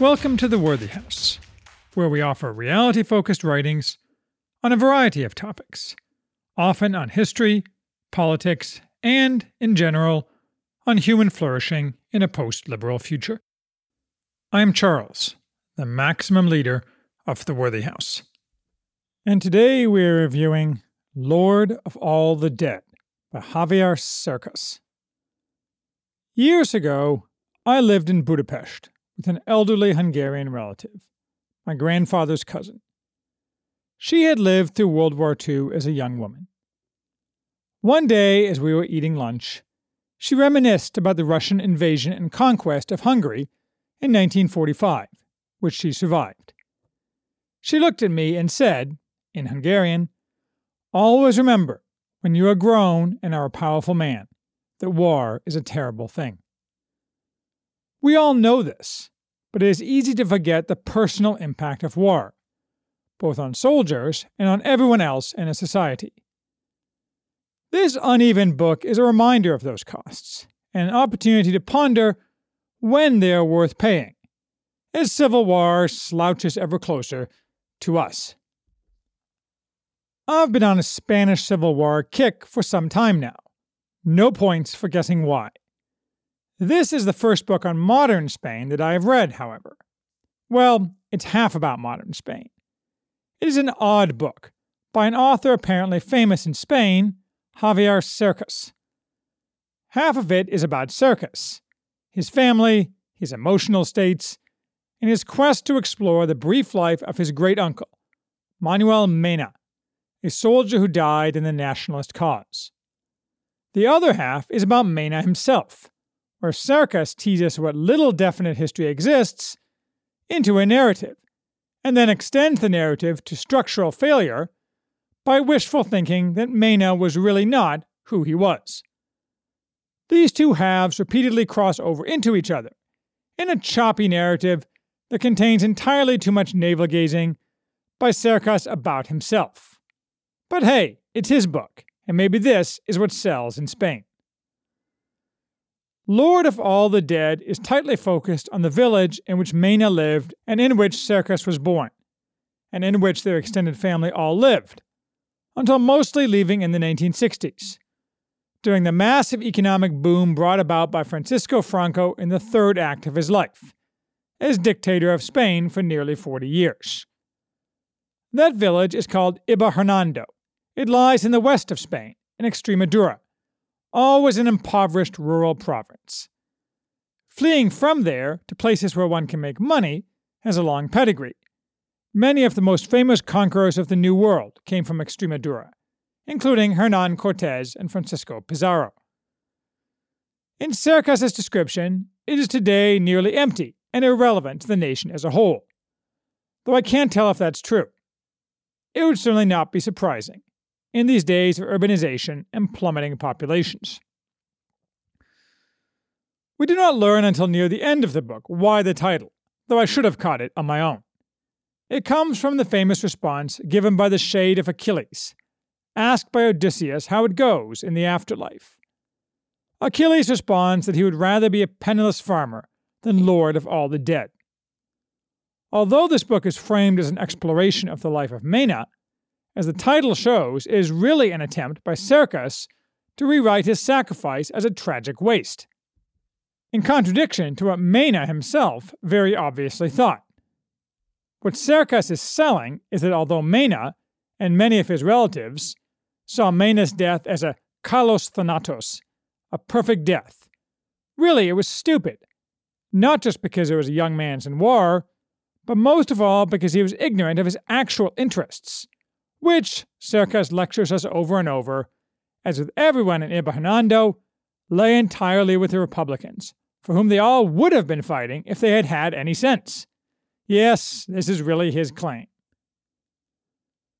Welcome to the Worthy House, where we offer reality focused writings on a variety of topics, often on history, politics, and, in general, on human flourishing in a post liberal future. I am Charles, the maximum leader of the Worthy House. And today we are reviewing Lord of All the Dead by Javier Cercas. Years ago, I lived in Budapest with an elderly Hungarian relative, my grandfather's cousin. She had lived through World War II as a young woman. One day, as we were eating lunch, she reminisced about the Russian invasion and conquest of Hungary in 1945, which she survived. She looked at me and said, in Hungarian, Always remember, when you are grown and are a powerful man, that war is a terrible thing. We all know this, but it is easy to forget the personal impact of war, both on soldiers and on everyone else in a society. This uneven book is a reminder of those costs, and an opportunity to ponder when they are worth paying, as civil war slouches ever closer to us. I've been on a Spanish Civil War kick for some time now. No points for guessing why. This is the first book on modern Spain that I have read, however. Well, it's half about modern Spain. It is an odd book, by an author apparently famous in Spain, Javier Cercas. Half of it is about Cercas, his family, his emotional states, and his quest to explore the brief life of his great uncle, Manuel Mena, a soldier who died in the nationalist cause. The other half is about Mena himself, where Cercas teases what little definite history exists into a narrative, and then extends the narrative to structural failure by wishful thinking that Mena was really not who he was. These two halves repeatedly cross over into each other in a choppy narrative that contains entirely too much navel gazing by Cercas about himself. But hey, it's his book, and maybe this is what sells in Spain. Lord of All the Dead is tightly focused on the village in which Mena lived and in which Cercas was born, and in which their extended family all lived, until mostly leaving in the 1960s, during the massive economic boom brought about by Francisco Franco in the third act of his life, as dictator of Spain for nearly 40 years. That village is called Iba Hernando. It lies in the west of Spain, in Extremadura, always an impoverished rural province. Fleeing from there to places where one can make money has a long pedigree. Many of the most famous conquerors of the New World came from Extremadura, including Hernan Cortes and Francisco Pizarro. In Cercas's description, it is today nearly empty and irrelevant to the nation as a whole. Though I can't tell if that's true. It would certainly not be surprising in these days of urbanization and plummeting populations. We do not learn until near the end of the book why the title, though I should have caught it on my own. It comes from the famous response given by the shade of Achilles, asked by Odysseus how it goes in the afterlife. Achilles responds that he would rather be a penniless farmer than lord of all the dead. Although this book is framed as an exploration of the life of Mena, as the title shows, is really an attempt by Cercas to rewrite his sacrifice as a tragic waste, in contradiction to what Mena himself very obviously thought. What Cercas is selling is that although Mena, and many of his relatives, saw Mena's death as a kalos thanatos, a perfect death, really it was stupid, not just because it was a young man's in war, but most of all because he was ignorant of his actual interests which Cercas lectures us over and over, as with everyone in Iba Hernando, lay entirely with the Republicans, for whom they all would have been fighting if they had had any sense. Yes, this is really his claim.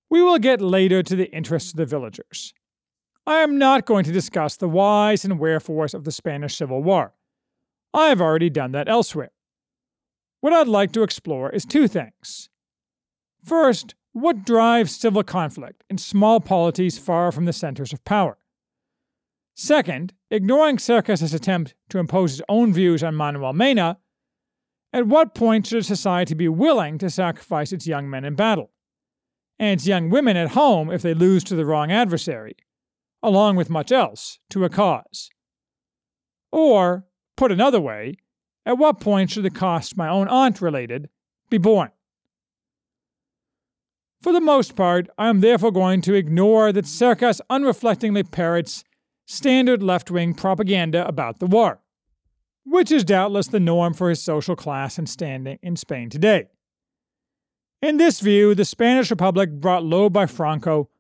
We will get later to the interests of the villagers. I am not going to discuss the whys and wherefores of the Spanish Civil War. I have already done that elsewhere. What I'd like to explore is two things. First, what drives civil conflict in small polities far from the centers of power? Second, ignoring Cercas's attempt to impose his own views on Manuel Mena, At what point should a society be willing to sacrifice its young men in battle? And its young women at home if they lose to the wrong adversary, along with much else, to a cause? Or, put another way, at what point should the cost my own aunt related be borne? For the most part, I am therefore going to ignore that Cercas unreflectingly parrots standard left wing propaganda about the war, which is doubtless the norm for his social class and standing in Spain today. In this view, the Spanish Republic brought low by Franco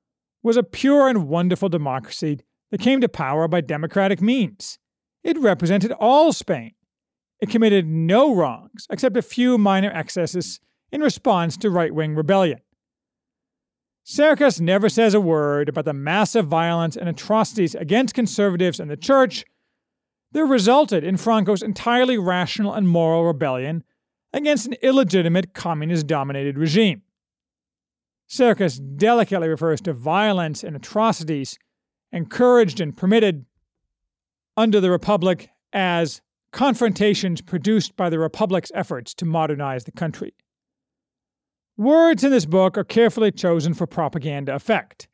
was a pure and wonderful democracy that came to power by democratic means. It represented all Spain. It committed no wrongs except a few minor excesses in response to right wing rebellion. Cercas never says a word about the massive violence and atrocities against conservatives and the church that resulted in Franco's entirely rational and moral rebellion against an illegitimate communist dominated regime. Cercas delicately refers to violence and atrocities encouraged and permitted under the Republic as confrontations produced by the Republic's efforts to modernize the country. Words in this book are carefully chosen for propaganda effect.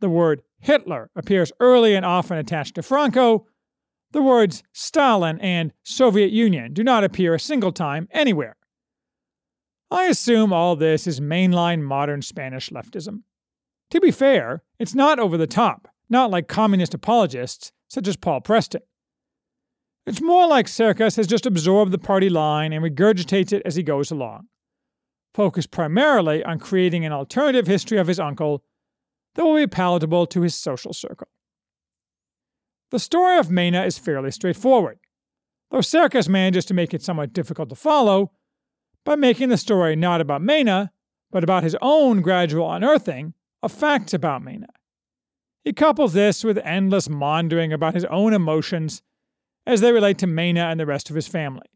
The word Hitler appears early and often attached to Franco. The words Stalin and Soviet Union do not appear a single time anywhere. I assume all this is mainline modern Spanish leftism. To be fair, it's not over the top, not like communist apologists such as Paul Preston. It's more like Cercas has just absorbed the party line and regurgitates it as he goes along focused primarily on creating an alternative history of his uncle that will be palatable to his social circle. The story of Mena is fairly straightforward, though Cercas manages to make it somewhat difficult to follow by making the story not about Mena, but about his own gradual unearthing of facts about Mena. He couples this with endless maundering about his own emotions as they relate to Mena and the rest of his family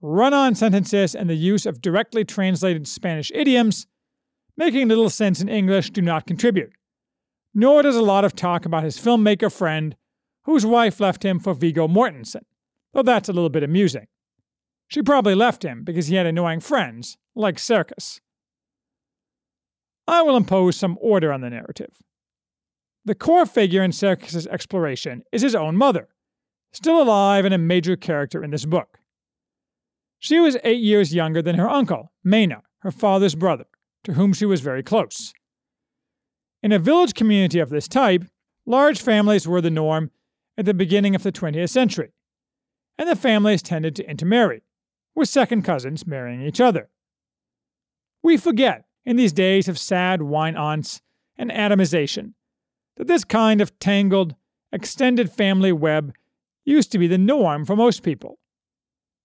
run on sentences and the use of directly translated Spanish idioms, making little sense in English, do not contribute. Nor does a lot of talk about his filmmaker friend, whose wife left him for Viggo Mortensen, though that's a little bit amusing. She probably left him because he had annoying friends, like Cercas. I will impose some order on the narrative. The core figure in Cercas's exploration is his own mother, still alive and a major character in this book. She was eight years younger than her uncle, Mena, her father's brother, to whom she was very close. In a village community of this type, large families were the norm at the beginning of the 20th century, and the families tended to intermarry, with second cousins marrying each other. We forget, in these days of sad wine aunts and atomization, that this kind of tangled, extended family web used to be the norm for most people.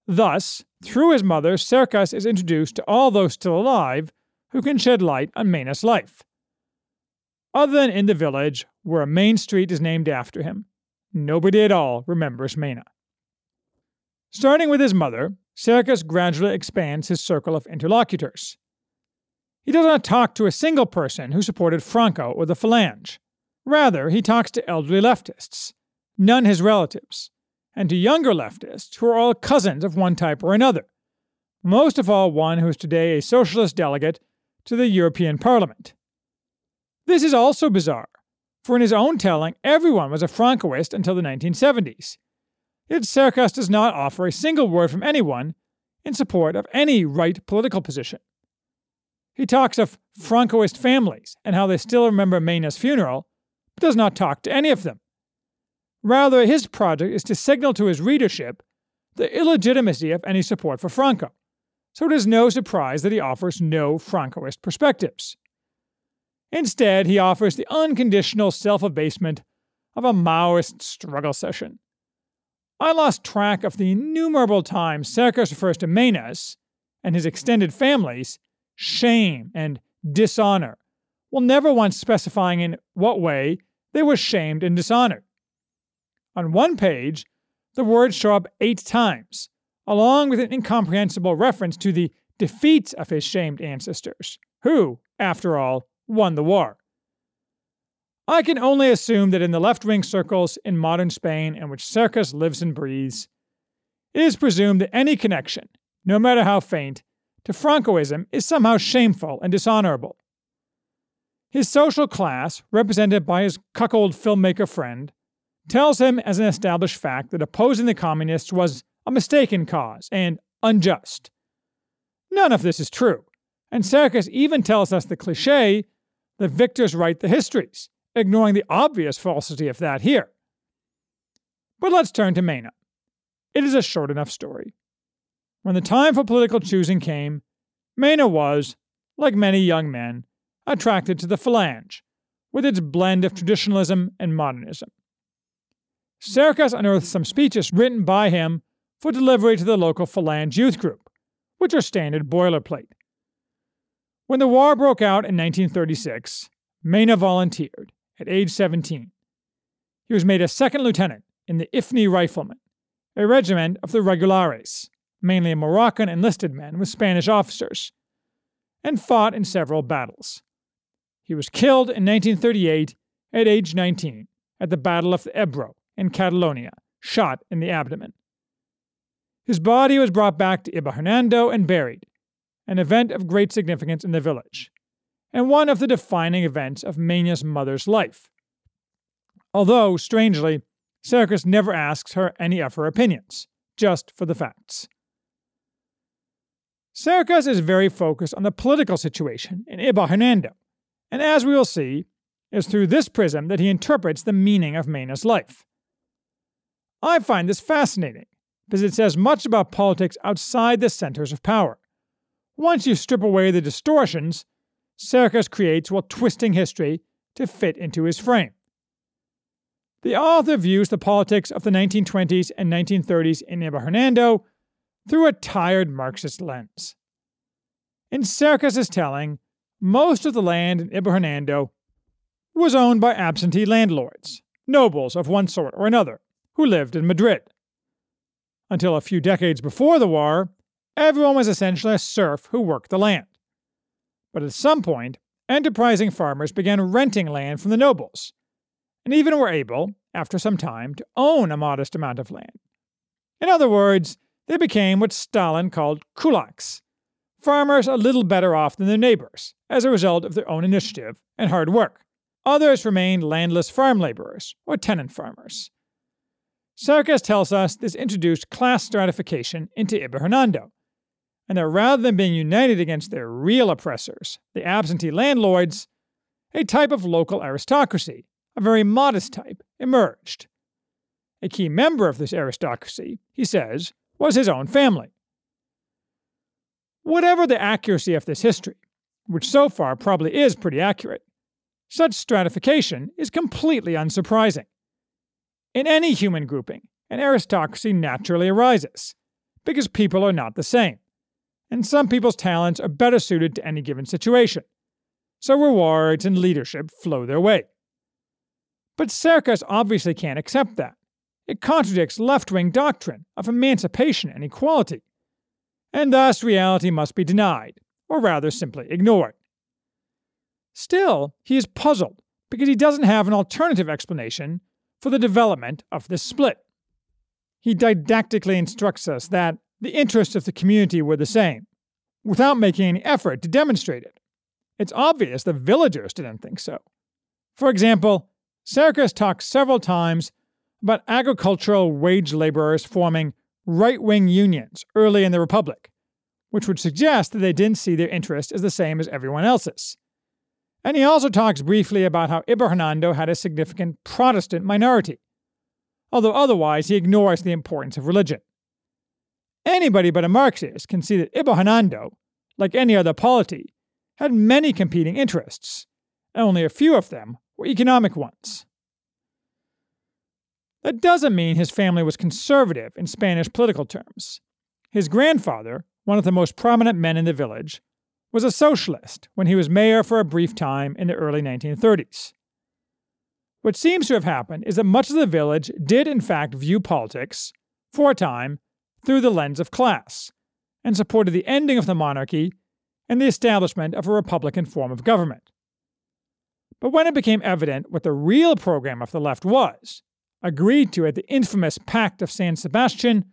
Thus, through his mother, Cercas is introduced to all those still alive who can shed light on Mena's life. Other than in the village, where a main street is named after him, nobody at all remembers Mena. Starting with his mother, Cercas gradually expands his circle of interlocutors. He does not talk to a single person who supported Franco or the Falange. Rather, he talks to elderly leftists, none his relatives, and to younger leftists who are all cousins of one type or another, most of all one who is today a socialist delegate to the European Parliament. This is also bizarre, for in his own telling, everyone was a Francoist until the 1970s. Yet Cercas does not offer a single word from anyone in support of any right political position. He talks of Francoist families and how they still remember Mena's funeral, but does not talk to any of them. Rather, his project is to signal to his readership the illegitimacy of any support for Franco, so it is no surprise that he offers no Francoist perspectives. Instead, he offers the unconditional self abasement of a Maoist struggle session. I lost track of the innumerable times Cercas refers to Menas and his extended families shame and dishonor, while never once specifying in what way they were shamed and dishonored. On one page, the words show up eight times, along with an incomprehensible reference to the defeats of his shamed ancestors, who, after all, won the war. I can only assume that in the left wing circles in modern Spain in which Cercas lives and breathes, it is presumed that any connection, no matter how faint, to Francoism is somehow shameful and dishonorable. His social class, represented by his cuckold filmmaker friend, tells him as an established fact that opposing the communists was a mistaken cause and unjust. None of this is true, and Cercas even tells us the cliche that victors write the histories, ignoring the obvious falsity of that here. But let's turn to Mena. It is a short enough story. When the time for political choosing came, Mena was, like many young men, attracted to the Phalange, with its blend of traditionalism and modernism. Cercas unearthed some speeches written by him for delivery to the local Phalange youth group, which are standard boilerplate. When the war broke out in 1936, Mena volunteered at age 17. He was made a second lieutenant in the Ifni Riflemen, a regiment of the Regulares, mainly Moroccan enlisted men with Spanish officers, and fought in several battles. He was killed in 1938 at age 19 at the Battle of the Ebro in Catalonia, shot in the abdomen. His body was brought back to Iba Hernando and buried, an event of great significance in the village, and one of the defining events of Mena's mother's life. Although, strangely, Cercas never asks her any of her opinions, just for the facts. Cercas is very focused on the political situation in Iba Hernando, and as we will see, is through this prism that he interprets the meaning of Mena's life. I find this fascinating because it says much about politics outside the centers of power. Once you strip away the distortions, Cercas creates while twisting history to fit into his frame. The author views the politics of the 1920s and 1930s in Iba Hernando through a tired Marxist lens. In Cercas's telling, most of the land in Iba Hernando was owned by absentee landlords, nobles of one sort or another, who lived in Madrid. Until a few decades before the war, everyone was essentially a serf who worked the land. But at some point, enterprising farmers began renting land from the nobles, and even were able, after some time, to own a modest amount of land. In other words, they became what Stalin called kulaks, farmers a little better off than their neighbors as a result of their own initiative and hard work. Others remained landless farm laborers or tenant farmers. Cercas tells us this introduced class stratification into Iba Hernando, and that rather than being united against their real oppressors, the absentee landlords, a type of local aristocracy, a very modest type, emerged. A key member of this aristocracy, he says, was his own family. Whatever the accuracy of this history, which so far probably is pretty accurate, such stratification is completely unsurprising. In any human grouping, an aristocracy naturally arises, because people are not the same, and some people's talents are better suited to any given situation, so rewards and leadership flow their way. But Cercas obviously can't accept that. It contradicts left wing doctrine of emancipation and equality, and thus reality must be denied, or rather simply ignored. Still, he is puzzled because he doesn't have an alternative explanation for the development of this split. He didactically instructs us that the interests of the community were the same, without making any effort to demonstrate it. It's obvious the villagers didn't think so. For example, Cercas talks several times about agricultural wage laborers forming right wing unions early in the Republic, which would suggest that they didn't see their interest as the same as everyone else's. And he also talks briefly about how Hernando had a significant Protestant minority, although otherwise he ignores the importance of religion. Anybody but a Marxist can see that Hernando, like any other polity, had many competing interests, and only a few of them were economic ones. That doesn't mean his family was conservative in Spanish political terms. His grandfather, one of the most prominent men in the village, was a socialist when he was mayor for a brief time in the early 1930s. What seems to have happened is that much of the village did, in fact, view politics, for a time, through the lens of class, and supported the ending of the monarchy and the establishment of a republican form of government. But when it became evident what the real program of the left was, agreed to at the infamous Pact of San Sebastian,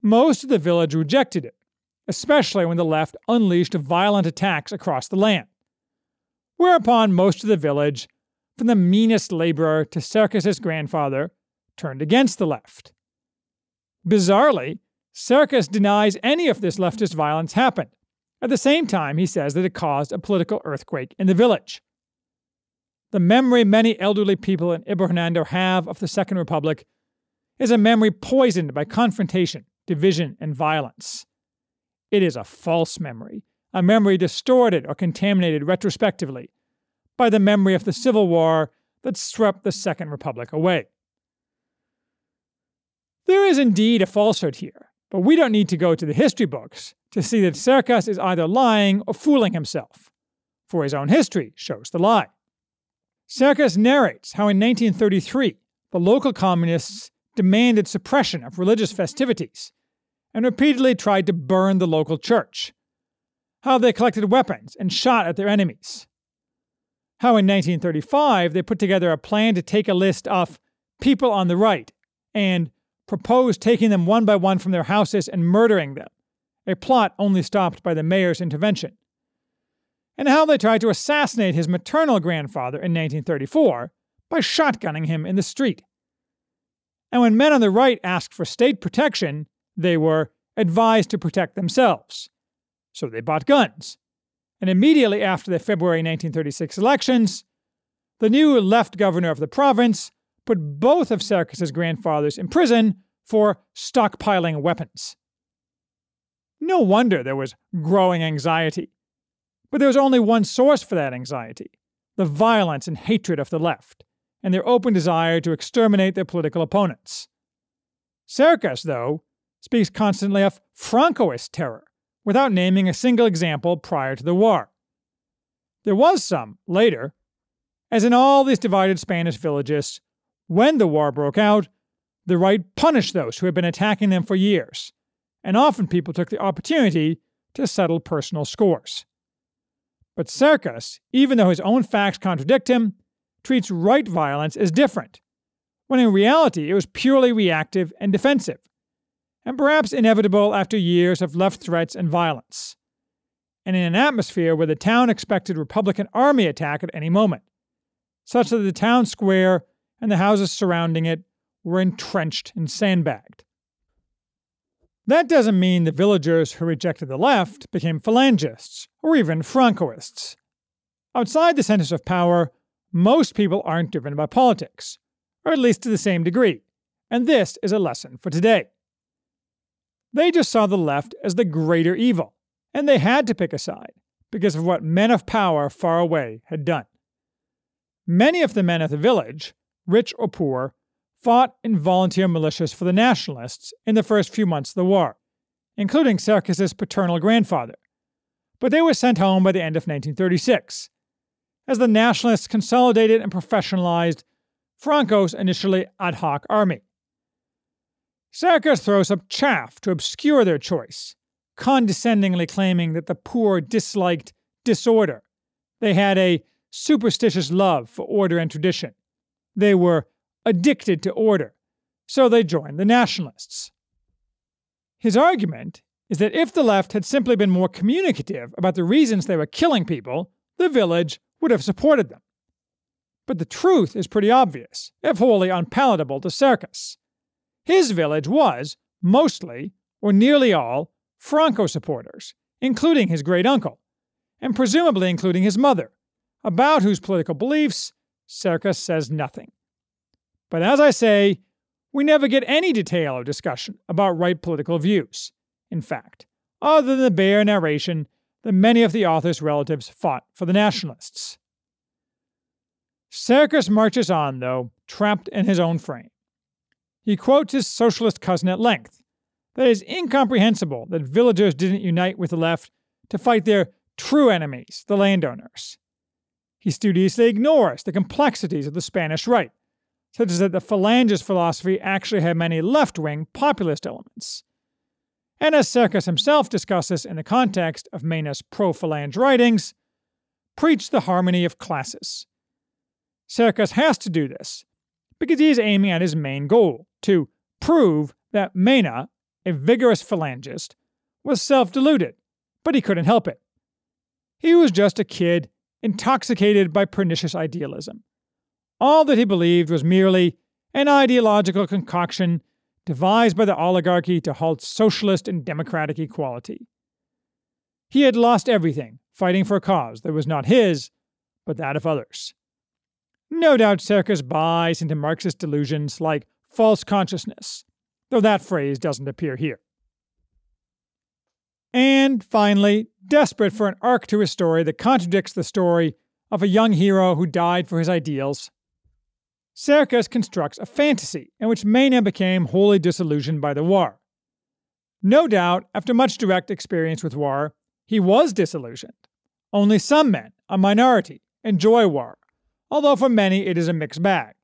most of the village rejected it especially when the left unleashed violent attacks across the land. Whereupon most of the village, from the meanest laborer to Cercas's grandfather, turned against the left. Bizarrely, Cercas denies any of this leftist violence happened. At the same time, he says that it caused a political earthquake in the village. The memory many elderly people in Iba Hernando have of the Second Republic is a memory poisoned by confrontation, division, and violence. It is a false memory, a memory distorted or contaminated retrospectively by the memory of the Civil War that swept the Second Republic away. There is indeed a falsehood here, but we don't need to go to the history books to see that Cercas is either lying or fooling himself, for his own history shows the lie. Cercas narrates how in 1933 the local communists demanded suppression of religious festivities and repeatedly tried to burn the local church, how they collected weapons and shot at their enemies, how in 1935 they put together a plan to take a list of people on the right and proposed taking them one by one from their houses and murdering them, a plot only stopped by the mayor's intervention. And how they tried to assassinate his maternal grandfather in 1934 by shotgunning him in the street. And when men on the right asked for state protection, they were advised to protect themselves. So they bought guns. And immediately after the February 1936 elections, the new left governor of the province put both of Cercas's grandfathers in prison for stockpiling weapons. No wonder there was growing anxiety. But there was only one source for that anxiety the violence and hatred of the left, and their open desire to exterminate their political opponents. Cercas, though, speaks constantly of Francoist terror, without naming a single example prior to the war. There was some later, as in all these divided Spanish villages, when the war broke out, the right punished those who had been attacking them for years, and often people took the opportunity to settle personal scores. But Cercas, even though his own facts contradict him, treats right violence as different, when in reality it was purely reactive and defensive, and perhaps inevitable after years of left threats and violence, and in an atmosphere where the town expected Republican army attack at any moment, such that the town square and the houses surrounding it were entrenched and sandbagged. That doesn't mean the villagers who rejected the left became phalangists or even Francoists. Outside the centers of power, most people aren't driven by politics, or at least to the same degree, and this is a lesson for today. They just saw the left as the greater evil, and they had to pick a side because of what men of power far away had done. Many of the men of the village, rich or poor, fought in volunteer militias for the Nationalists in the first few months of the war, including Cercas's paternal grandfather. But they were sent home by the end of 1936, as the Nationalists consolidated and professionalized Franco's initially ad hoc army. Cercas throws up chaff to obscure their choice, condescendingly claiming that the poor disliked disorder. They had a superstitious love for order and tradition. They were addicted to order, so they joined the nationalists. His argument is that if the left had simply been more communicative about the reasons they were killing people, the village would have supported them. But the truth is pretty obvious, if wholly unpalatable to Cercas. His village was, mostly, or nearly all, Franco supporters, including his great uncle, and presumably including his mother, about whose political beliefs Cercas says nothing. But as I say, we never get any detail or discussion about right political views, in fact, other than the bare narration that many of the author's relatives fought for the nationalists. Cercas marches on, though, trapped in his own frame. He quotes his socialist cousin at length that it is incomprehensible that villagers didn't unite with the left to fight their true enemies, the landowners. He studiously ignores the complexities of the Spanish right, such as that the Phalangist philosophy actually had many left wing populist elements. And as Cercas himself discusses in the context of Mena's pro Phalange writings, preach the harmony of classes. Cercas has to do this because he is aiming at his main goal to prove that Mena, a vigorous Phalangist, was self deluded, but he couldn't help it. He was just a kid intoxicated by pernicious idealism. All that he believed was merely an ideological concoction devised by the oligarchy to halt socialist and democratic equality. He had lost everything fighting for a cause that was not his, but that of others. No doubt Cercas buys into Marxist delusions like false consciousness, though that phrase doesn't appear here. And finally, desperate for an arc to his story that contradicts the story of a young hero who died for his ideals, Cercas constructs a fantasy in which Mena became wholly disillusioned by the war. No doubt, after much direct experience with war, he was disillusioned. Only some men, a minority, enjoy war, although for many it is a mixed bag.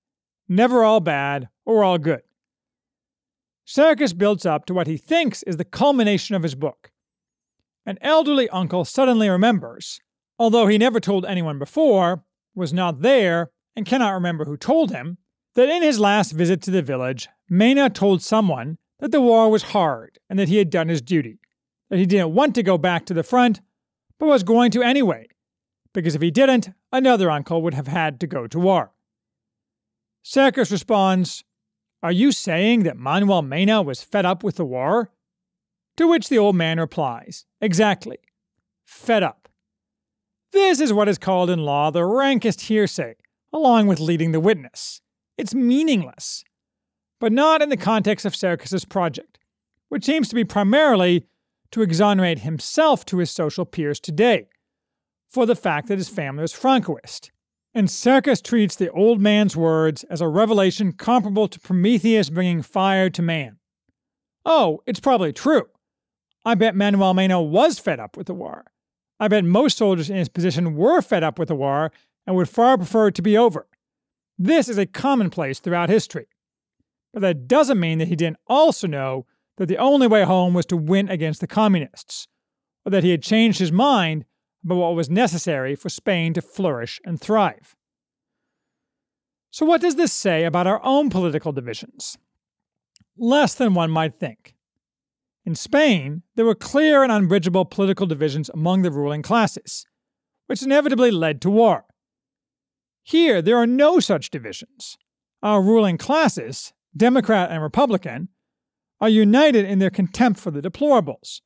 Never all bad or all good. Cercas builds up to what he thinks is the culmination of his book. An elderly uncle suddenly remembers, although he never told anyone before, was not there, and cannot remember who told him, that in his last visit to the village, Mena told someone that the war was hard and that he had done his duty, that he didn't want to go back to the front, but was going to anyway, because if he didn't, another uncle would have had to go to war. Cercas responds, Are you saying that Manuel Mena was fed up with the war? To which the old man replies, Exactly. Fed up. This is what is called in law the rankest hearsay, along with leading the witness. It's meaningless. But not in the context of Cercas's project, which seems to be primarily to exonerate himself to his social peers today for the fact that his family was Francoist. And Cercas treats the old man's words as a revelation comparable to Prometheus bringing fire to man. Oh, it's probably true. I bet Manuel Mena was fed up with the war. I bet most soldiers in his position were fed up with the war and would far prefer it to be over. This is a commonplace throughout history. But that doesn't mean that he didn't also know that the only way home was to win against the communists, or that he had changed his mind about what was necessary for Spain to flourish and thrive. So, what does this say about our own political divisions? Less than one might think. In Spain, there were clear and unbridgeable political divisions among the ruling classes, which inevitably led to war. Here, there are no such divisions. Our ruling classes, Democrat and Republican, are united in their contempt for the deplorables,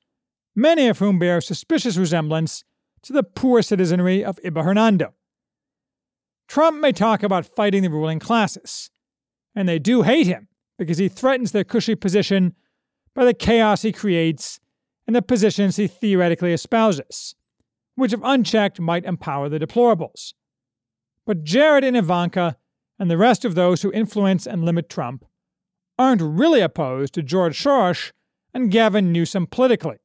many of whom bear suspicious resemblance to the poor citizenry of Iba Hernando. Trump may talk about fighting the ruling classes, and they do hate him because he threatens their cushy position by the chaos he creates and the positions he theoretically espouses, which, if unchecked, might empower the deplorables. But Jared and Ivanka and the rest of those who influence and limit Trump aren't really opposed to George Soros and Gavin Newsom politically.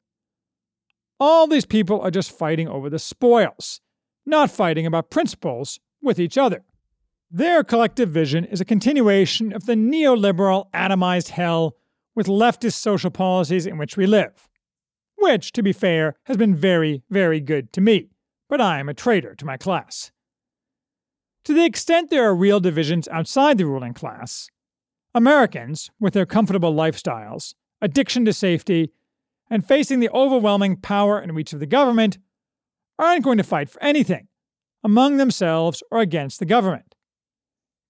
All these people are just fighting over the spoils, not fighting about principles with each other. Their collective vision is a continuation of the neoliberal atomized hell with leftist social policies in which we live. Which, to be fair, has been very, very good to me, but I am a traitor to my class. To the extent there are real divisions outside the ruling class, Americans, with their comfortable lifestyles, addiction to safety, and facing the overwhelming power and reach of the government, aren't going to fight for anything, among themselves or against the government.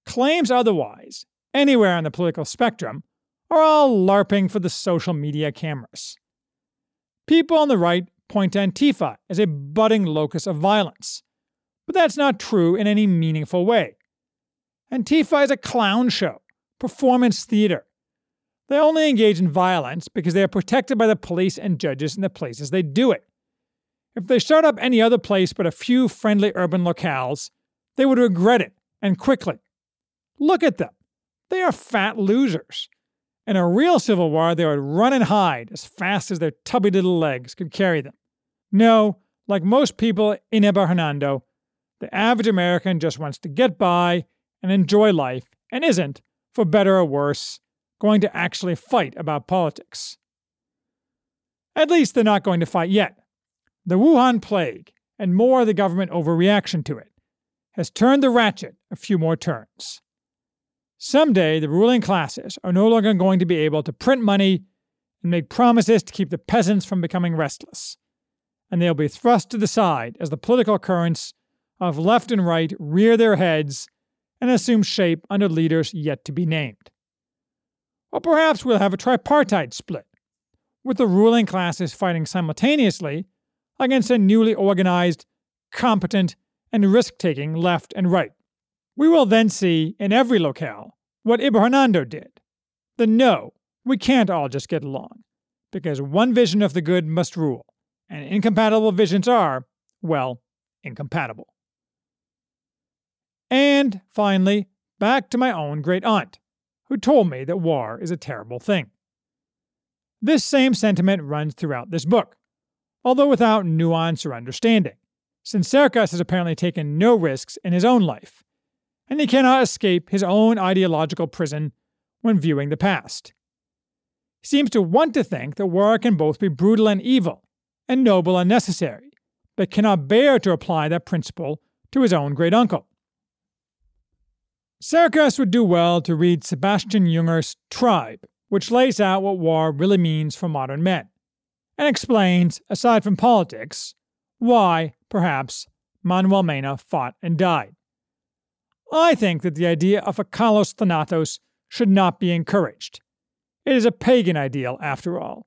Claims otherwise, anywhere on the political spectrum, are all LARPing for the social media cameras. People on the right point to Antifa as a budding locus of violence, but that's not true in any meaningful way. Antifa is a clown show performance theater. They only engage in violence because they are protected by the police and judges in the places they do it. If they showed up any other place but a few friendly urban locales, they would regret it, and quickly. Look at them. They are fat losers. In a real civil war, they would run and hide as fast as their tubby little legs could carry them. No, like most people in Iba Hernando, the average American just wants to get by and enjoy life and isn't, for better or worse, going to actually fight about politics. At least they're not going to fight yet. The Wuhan plague, and more of the government overreaction to it, has turned the ratchet a few more turns. Someday, the ruling classes are no longer going to be able to print money and make promises to keep the peasants from becoming restless. And they'll be thrust to the side as the political currents of left and right rear their heads and assume shape under leaders yet to be named. Or perhaps we'll have a tripartite split, with the ruling classes fighting simultaneously against a newly organized, competent, and risk taking left and right. We will then see in every locale what Iba Hernando did. The no, we can't all just get along, because one vision of the good must rule, and incompatible visions are, well, incompatible. And finally, back to my own great aunt, who told me that war is a terrible thing. This same sentiment runs throughout this book, although without nuance or understanding, since Cercas has apparently taken no risks in his own life, and he cannot escape his own ideological prison when viewing the past. He seems to want to think that war can both be brutal and evil, and noble and necessary, but cannot bear to apply that principle to his own great uncle. Cercas would do well to read Sebastian Junger's Tribe, which lays out what war really means for modern men, and explains, aside from politics, why, perhaps, Manuel Mena fought and died. I think that the idea of a Kalos Thanatos should not be encouraged, it is a pagan ideal, after all.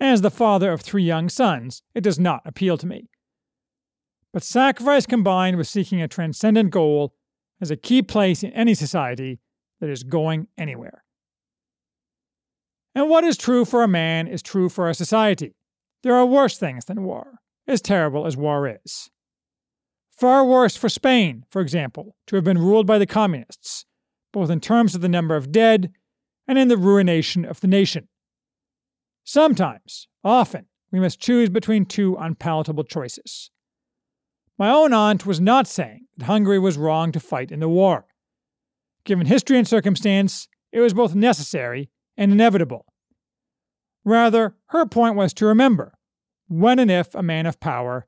As the father of three young sons, it does not appeal to me. But sacrifice combined with seeking a transcendent goal has a key place in any society that is going anywhere. And what is true for a man is true for a society. There are worse things than war, as terrible as war is. Far worse for Spain, for example, to have been ruled by the communists, both in terms of the number of dead and in the ruination of the nation. Sometimes, often, we must choose between two unpalatable choices. My own aunt was not saying that Hungary was wrong to fight in the war. Given history and circumstance, it was both necessary and inevitable. Rather, her point was to remember when and if a man of power,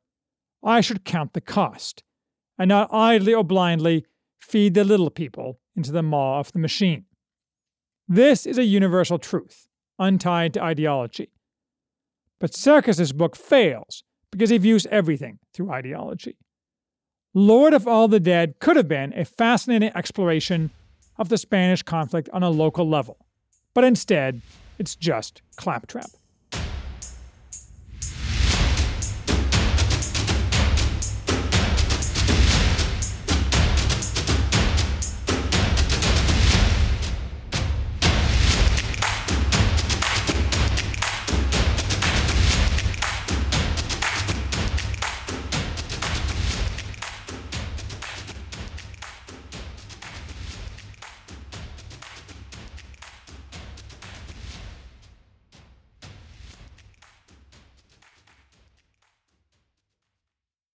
I should count the cost, and not idly or blindly feed the little people into the maw of the machine. This is a universal truth, untied to ideology. But Cercas's book fails because he views everything through ideology. Lord of All the Dead could have been a fascinating exploration of the Spanish conflict on a local level, but instead, it's just claptrap.